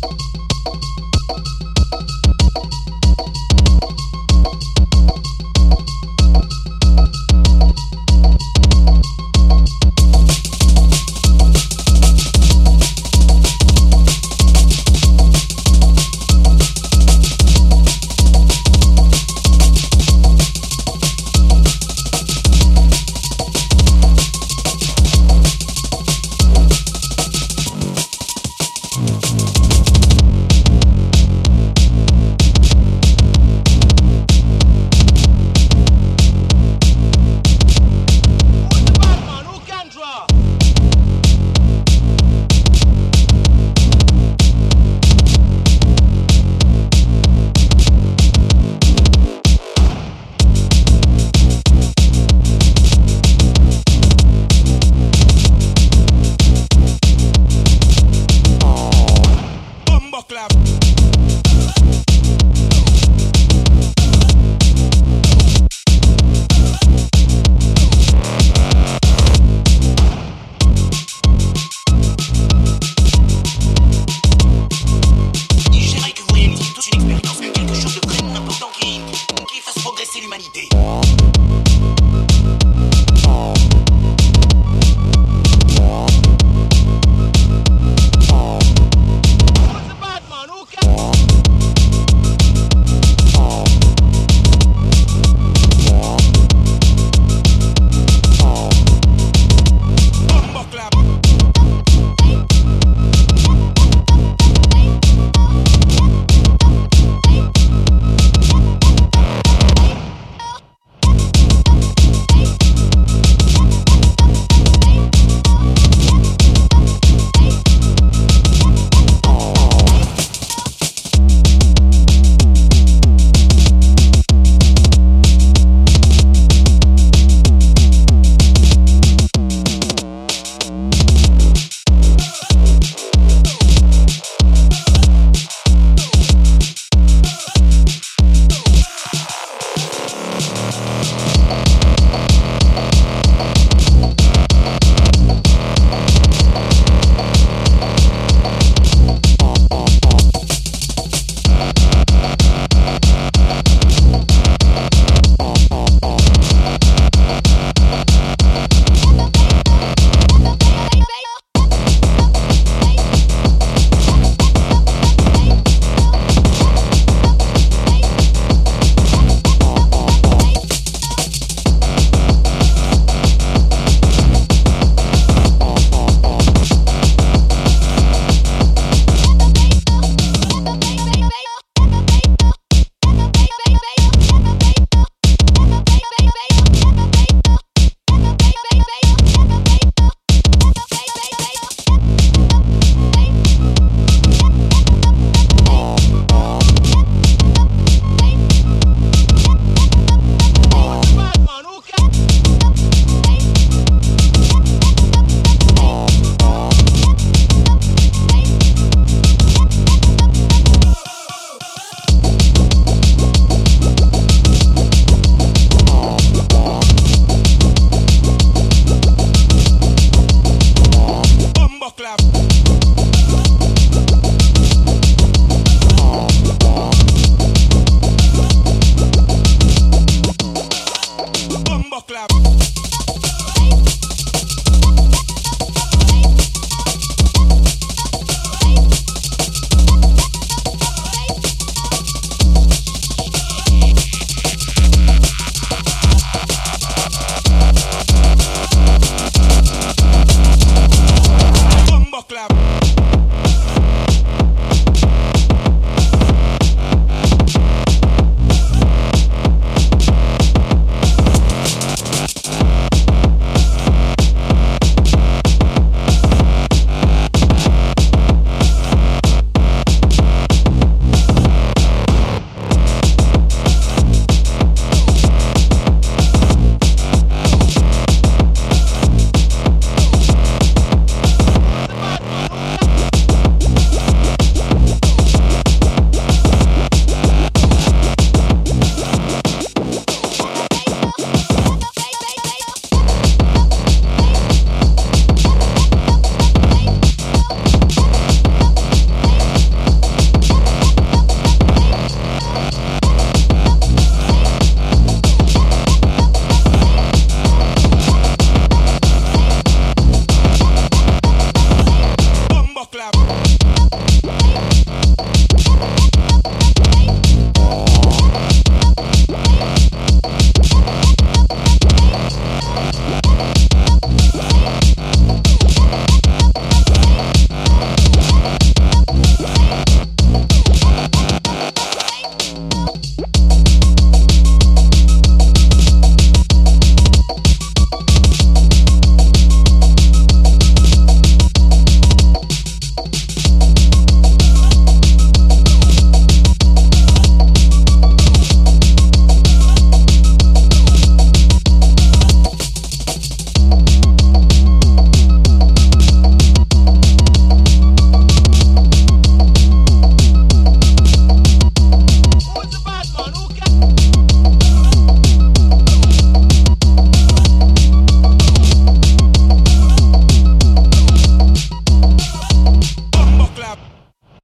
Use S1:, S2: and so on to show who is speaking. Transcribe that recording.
S1: Thank you.
S2: you.